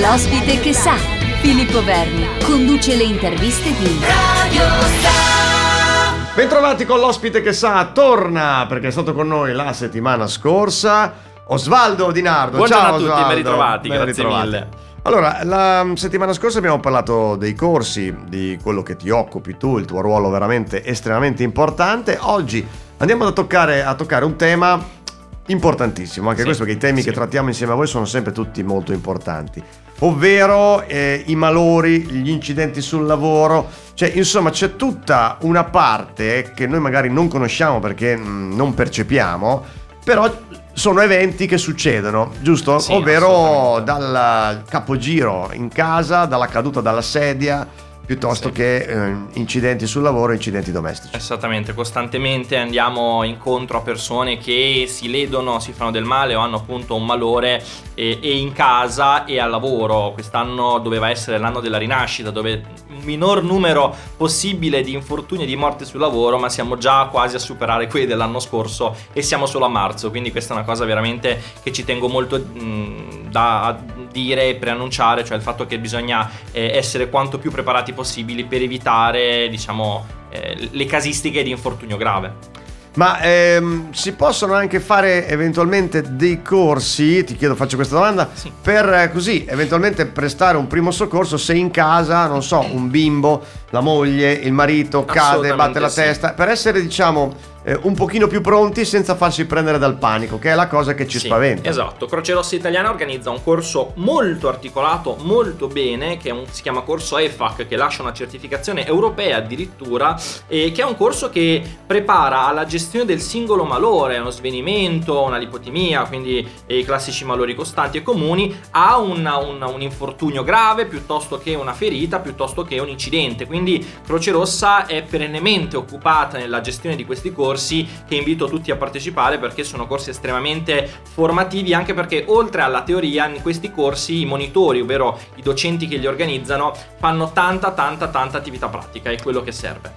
L'ospite che sa. Filippo Verni conduce le interviste di Radio Star. Bentrovati con l'ospite che sa, torna perché è stato con noi la settimana scorsa Osvaldo Di Nardo. Buongiorno Ciao a tutti, Osvaldo. ben ritrovati, Ben grazie ritrovati. mille. Allora, la settimana scorsa abbiamo parlato dei corsi, di quello che ti occupi tu, il tuo ruolo veramente estremamente importante. Oggi andiamo a toccare, a toccare un tema importantissimo, anche Sì, questo perché i temi sì. che trattiamo insieme a voi sono sempre tutti molto importanti, ovvero eh, i malori, gli incidenti sul lavoro, cioè insomma c'è tutta una parte che noi magari non conosciamo perché mm, non percepiamo, però sono eventi che succedono, giusto? Sì, ovvero dal capogiro in casa, dalla caduta dalla sedia, piuttosto Sì. che eh, incidenti sul lavoro, incidenti domestici. Esattamente, costantemente andiamo incontro a persone che si ledono, si fanno del male o hanno appunto un malore e, e in casa e al lavoro. Quest'anno doveva essere l'anno della rinascita, dove un minor numero possibile di infortuni e di morti sul lavoro, ma siamo già quasi a superare quelli dell'anno scorso e siamo solo a marzo, quindi questa è una cosa veramente che ci tengo molto mh, da dire e preannunciare, cioè il fatto che bisogna eh, essere quanto più preparati possibili per evitare, diciamo, eh, le casistiche di infortunio grave. Ma ehm, si possono anche fare eventualmente dei corsi, ti chiedo, faccio questa domanda, Sì. per eh, così eventualmente prestare un primo soccorso se in casa, non so, un bimbo, la moglie, il marito cade, batte la sì. testa, per essere diciamo eh, un pochino più pronti senza farsi prendere dal panico, che è la cosa che ci Sì, spaventa. Esatto, Croce Rossa Italiana organizza un corso molto articolato, molto bene, che un- si chiama corso EFAC, che lascia una certificazione europea addirittura, e che è un corso che prepara alla gestione del singolo malore, uno svenimento, una lipotimia, quindi eh, i classici malori costanti e comuni, a una- una- un infortunio grave piuttosto che una ferita, piuttosto che un incidente. Quindi Croce Rossa è perennemente occupata nella gestione di questi corsi che invito tutti a partecipare perché sono corsi estremamente formativi anche perché oltre alla teoria in questi corsi i monitori, ovvero i docenti che li organizzano, fanno tanta tanta tanta attività pratica, è quello che serve.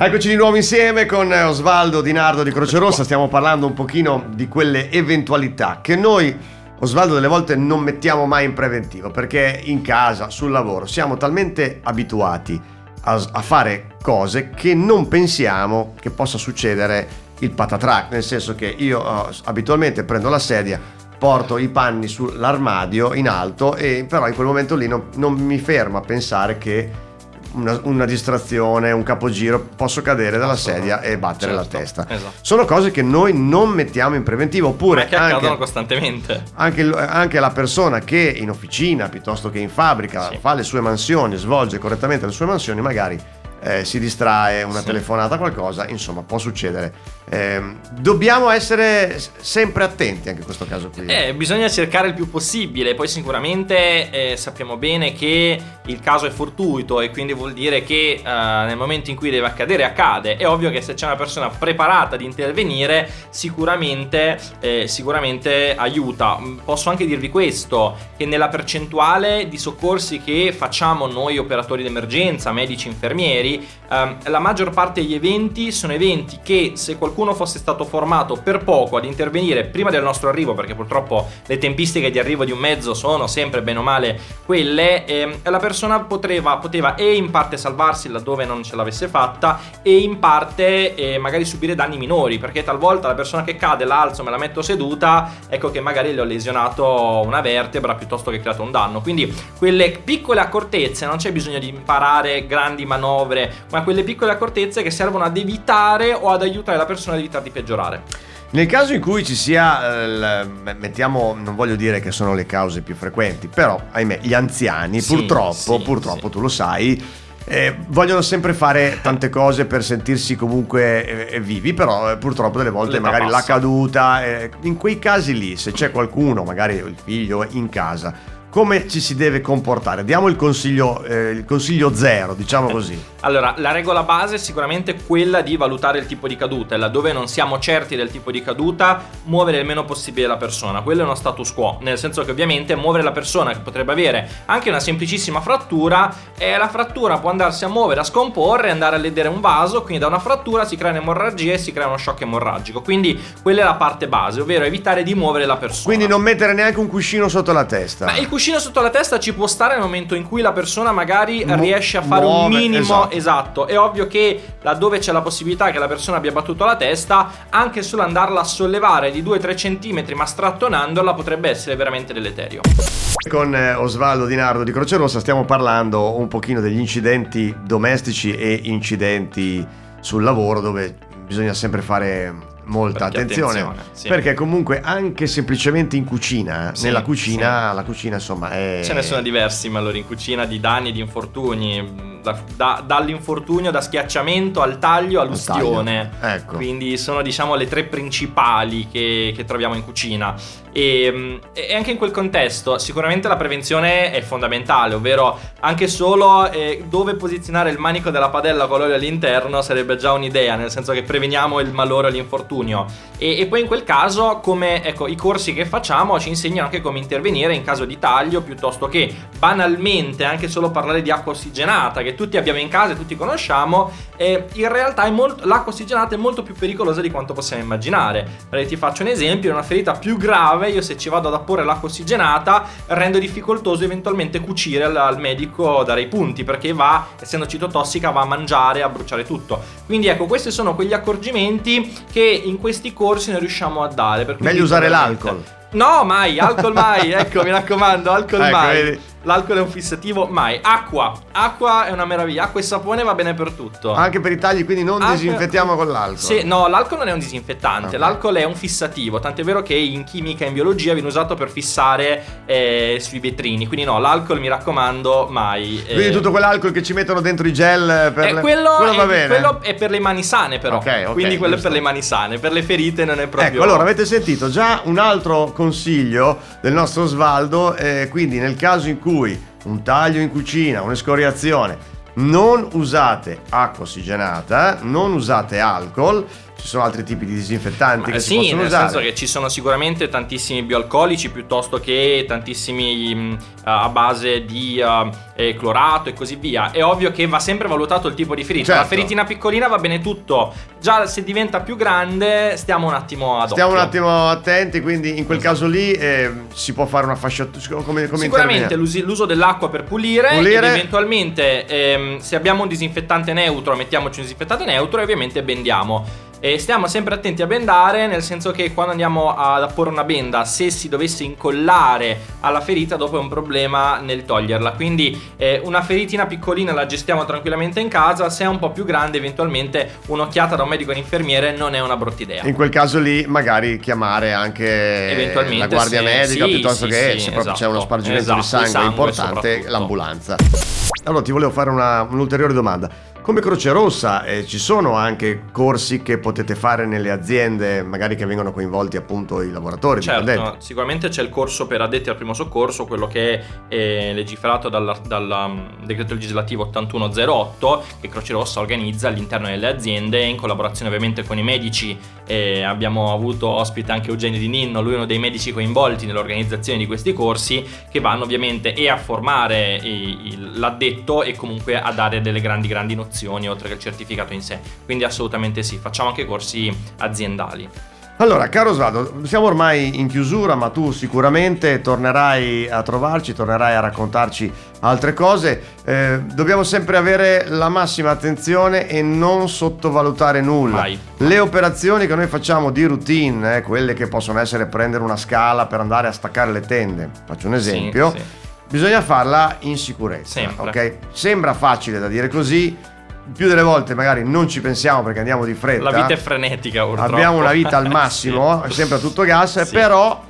Eccoci di nuovo insieme con eh, Osvaldo Di Nardo di Croce Rossa, stiamo parlando un pochino di quelle eventualità che noi, Osvaldo, delle volte non mettiamo mai in preventivo perché in casa, sul lavoro, siamo talmente abituati a, a fare cose che non pensiamo che possa succedere il patatrack, nel senso che io eh, abitualmente prendo la sedia, porto i panni sull'armadio in alto e però in quel momento lì non, non mi fermo a pensare che una, una distrazione, un capogiro, posso cadere dalla sedia e battere la Certo, testa. esatto. Sono cose che noi non mettiamo in preventivo, oppure Ma che accadono anche, costantemente. anche, anche la persona che in officina piuttosto che in fabbrica Sì. fa le sue mansioni, svolge correttamente le sue mansioni, magari eh, si distrae, una Sì. telefonata, qualcosa, insomma può succedere. Ehm, dobbiamo essere sempre attenti anche in questo caso qui. Eh, bisogna cercare il più possibile, poi sicuramente eh, sappiamo bene che il caso è fortuito e quindi vuol dire che eh, nel momento in cui deve accadere accade. È ovvio che se c'è una persona preparata ad intervenire sicuramente, eh, sicuramente aiuta. Mm, Posso anche dirvi questo, che nella percentuale di soccorsi che facciamo noi operatori d'emergenza, medici, infermieri, ehm, la maggior parte degli eventi sono eventi che se qualcuno fosse stato formato per poco ad intervenire prima del nostro arrivo, perché purtroppo le tempistiche di arrivo di un mezzo sono sempre bene o male quelle, ehm, la persona poteva, poteva e in parte salvarsi laddove non ce l'avesse fatta e in parte eh, magari subire danni minori, perché talvolta la persona che cade la alzo, me la metto seduta, ecco che magari le ho lesionato una vertebra piuttosto che creato un danno. Quindi quelle piccole accortezze, non c'è bisogno di imparare grandi manovre, ma quelle piccole accortezze che servono ad evitare o ad aiutare la persona ad evitare di peggiorare. Nel caso in cui ci sia, eh, mettiamo, non voglio dire che sono le cause più frequenti, però ahimè gli anziani Sì, purtroppo, sì, purtroppo sì. tu lo sai, eh, vogliono sempre fare tante cose per sentirsi comunque eh, vivi, però eh, purtroppo delle volte L'età magari la passa. caduta, eh, in quei casi lì, se c'è qualcuno, magari il figlio in casa, come ci si deve comportare? Diamo il consiglio, eh, il consiglio zero, diciamo così. Allora, la regola base è sicuramente quella di valutare il tipo di caduta e laddove non siamo certi del tipo di caduta, muovere il meno possibile la persona. Quello è uno status quo, nel senso che ovviamente muovere la persona che potrebbe avere anche una semplicissima frattura e la frattura può andarsi a muovere, a scomporre, andare a ledere un vaso, quindi da una frattura si crea un'emorragia e si crea uno shock emorragico. Quindi quella è la parte base, ovvero evitare di muovere la persona. Quindi non mettere neanche un cuscino sotto la testa. Ma il cuscino sotto la testa ci può stare nel momento in cui la persona magari Mu- riesce a fare un muove, minimo esatto. esatto. È ovvio che laddove c'è la possibilità che la persona abbia battuto la testa, anche solo andarla a sollevare di 2-3 cm ma strattonandola potrebbe essere veramente deleterio. Con eh, Osvaldo Di Nardo di Croce Rossa stiamo parlando un pochino degli incidenti domestici e incidenti sul lavoro dove bisogna sempre fare molta Perché attenzione, attenzione, sì. perché comunque anche semplicemente in cucina, Sì, nella cucina, la cucina insomma è Ce ne sono diversi malori in cucina di danni, di infortuni, da- da- dall'infortunio da schiacciamento al taglio all'ustione. taglio, ecco. Quindi sono diciamo le tre principali che, che troviamo in cucina. E, mm, e anche in quel contesto sicuramente la prevenzione è fondamentale, ovvero anche solo eh, dove posizionare il manico della padella con l'olio all'interno sarebbe già un'idea, nel senso che preveniamo il malore o l'infortunio. E, e poi in quel caso, come ecco, i corsi che facciamo ci insegnano anche come intervenire in caso di taglio, piuttosto che banalmente anche solo parlare di acqua ossigenata che tutti abbiamo in casa e tutti conosciamo, eh, in realtà è molto- l'acqua ossigenata è molto più pericolosa di quanto possiamo immaginare. Perché ti faccio un esempio, in una ferita più grave, io se ci vado ad apporre l'acqua ossigenata rendo difficoltoso eventualmente cucire al, al medico dare i punti, perché va, essendo citotossica, va a mangiare, a bruciare tutto. Quindi ecco, questi sono quegli accorgimenti che in questi corsi noi riusciamo a dare. Meglio usare veramente- l'alcol. No, mai, alcol mai, ecco, mi raccomando, alcol Ecco, mai. vedi. L'alcol è un fissativo mai. Acqua, acqua è una meraviglia, acqua e sapone va bene per tutto. anche per i tagli, quindi non Anche- disinfettiamo con l'alcol. Sì, no, l'alcol non è un disinfettante, Ok. l'alcol è un fissativo, tant'è vero che in chimica e in biologia viene usato per fissare eh, sui vetrini, quindi no, l'alcol mi raccomando mai. eh. Quindi tutto quell'alcol che ci mettono dentro i gel per Eh, le- quello, va è, bene. quello è per le mani sane però, Ok, ok, quindi quello giusto. è per le mani sane, per le ferite non è proprio... Ecco, allora avete sentito già un altro consiglio del nostro Osvaldo, eh, quindi nel caso in cui un taglio in cucina, un'escoriazione, non usate acqua ossigenata, non usate alcol, ci sono altri tipi di disinfettanti Ma che si sì, possono nel usare. senso che ci sono sicuramente tantissimi bioalcolici piuttosto che tantissimi mh, a base di uh, eh, clorato e così via. È ovvio che va sempre valutato il tipo di ferita. Certo. La feritina piccolina va bene tutto. Già se diventa più grande stiamo un attimo ad Stiamo un attimo attenti, quindi in quel caso lì eh, si può fare una fasciatura come, come Sicuramente l'uso dell'acqua per pulire, Pulire. eventualmente ehm, se abbiamo un disinfettante neutro mettiamoci un disinfettante neutro e ovviamente bendiamo. E stiamo sempre attenti a bendare, nel senso che quando andiamo ad apporre una benda, se si dovesse incollare alla ferita, dopo è un problema nel toglierla. Quindi eh, una feritina piccolina la gestiamo tranquillamente in casa, se è un po' più grande, eventualmente un'occhiata da un medico o un infermiere non è una brutta idea. In quel caso lì magari chiamare anche la guardia se- medica sì, piuttosto sì, che sì, se proprio c'è esatto. uno spargimento Esatto, di sangue, sangue importante, l'ambulanza. Allora ti volevo fare una- un'ulteriore domanda. Come Croce Rossa eh, ci sono anche corsi che potete fare nelle aziende, magari che vengono coinvolti appunto i lavoratori? Certo, sicuramente c'è il corso per addetti al primo soccorso, quello che è eh, legiferato dal, dal, um, decreto legislativo 8108 che Croce Rossa organizza all'interno delle aziende in collaborazione ovviamente con i medici. Eh, abbiamo avuto ospite anche Eugenio Di Ninno, lui è uno dei medici coinvolti nell'organizzazione di questi corsi che vanno ovviamente e a formare l'addetto e comunque a dare delle grandi grandi nozioni oltre che il certificato in sé. Quindi assolutamente sì, facciamo anche corsi aziendali. Allora, caro Osvaldo, siamo ormai in chiusura, ma tu sicuramente tornerai a trovarci, tornerai a raccontarci altre cose. Eh, dobbiamo sempre avere la massima attenzione e non sottovalutare nulla. Mai. Le operazioni che noi facciamo di routine, eh, quelle che possono essere prendere una scala per andare a staccare le tende, faccio un esempio, Sì, sì. bisogna farla in sicurezza. Sempre. ok? Sembra facile da dire così, più delle volte magari non ci pensiamo perché andiamo di fretta. La vita è frenetica, purtroppo. Abbiamo una vita al massimo, Sì. sempre a tutto gas, Sì. però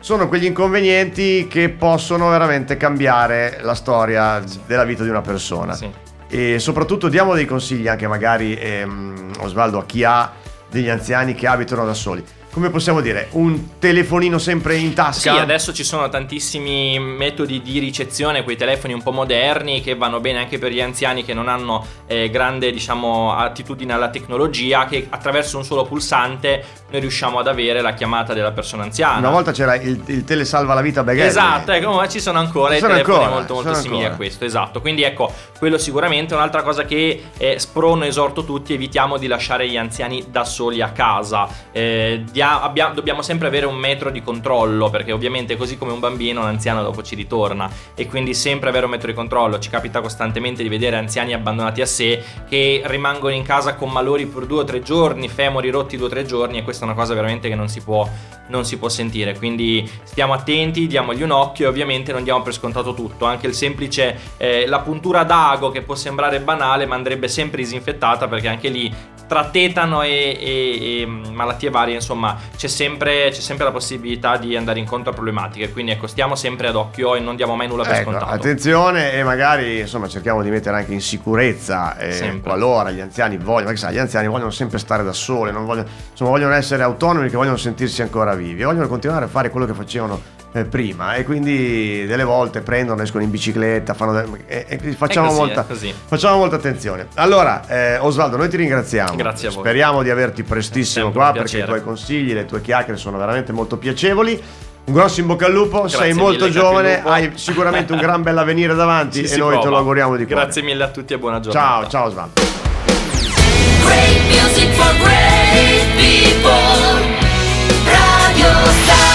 sono quegli inconvenienti che possono veramente cambiare la storia della vita di una persona. Sì. E soprattutto diamo dei consigli anche magari, ehm, Osvaldo, a chi ha degli anziani che abitano da soli. Come possiamo dire? Un telefonino sempre in Sì, tasca? adesso ci sono tantissimi metodi di ricezione, quei telefoni un po' moderni che vanno bene anche per gli anziani che non hanno eh, grande, diciamo, attitudine alla tecnologia, che attraverso un solo pulsante noi riusciamo ad avere la chiamata della persona anziana. Una volta c'era il, il telesalva la vita Beghelli. Esatto, ecco, ma ci sono ancora Ci i sono telefoni ancora, molto molto simili ancora. a questo, esatto. Quindi ecco, quello sicuramente è un'altra cosa che eh, sprono, esorto tutti, evitiamo di lasciare gli anziani da soli a casa. Eh, abbiamo, abbiamo, dobbiamo sempre avere un metro di controllo, perché ovviamente così come un bambino, un anziano dopo ci ritorna e quindi sempre avere un metro di controllo. Ci capita costantemente di vedere anziani abbandonati a sé che rimangono in casa con malori per due o tre giorni, femori rotti due o tre giorni e questa è una cosa veramente che non si può, non si può sentire. Quindi stiamo attenti, diamogli un occhio e ovviamente non diamo per scontato tutto. Anche il semplice, eh, la puntura d'ago che può sembrare banale ma andrebbe sempre disinfettata perché anche lì tra tetano e, e, e malattie varie, insomma, c'è sempre, c'è sempre, la possibilità di andare incontro a problematiche. Quindi ecco, stiamo sempre ad occhio e non diamo mai nulla per ecco, scontato. Attenzione, e magari insomma cerchiamo di mettere anche in sicurezza eh, qualora gli anziani vogliono, perché sai, gli anziani vogliono sempre stare da soli, vogliono, insomma, vogliono essere autonomi, che vogliono sentirsi ancora vivi, vogliono continuare a fare quello che facevano eh, prima e quindi delle volte prendono, escono in bicicletta, fanno e, e facciamo, così, molta, facciamo, molta, attenzione. Allora, eh, Osvaldo, noi ti ringraziamo. Grazie a voi. Speriamo di averti prestissimo qua perché i tuoi consigli, le tue chiacchiere sono veramente molto piacevoli. Un grosso in bocca al lupo, Grazie sei molto giovane, hai sicuramente un gran bel bell'avvenire davanti Ci e noi prova. te lo auguriamo di cuore. Grazie mille a tutti e buona giornata. Ciao, ciao Osvaldo. Great music for great people. Radio Star.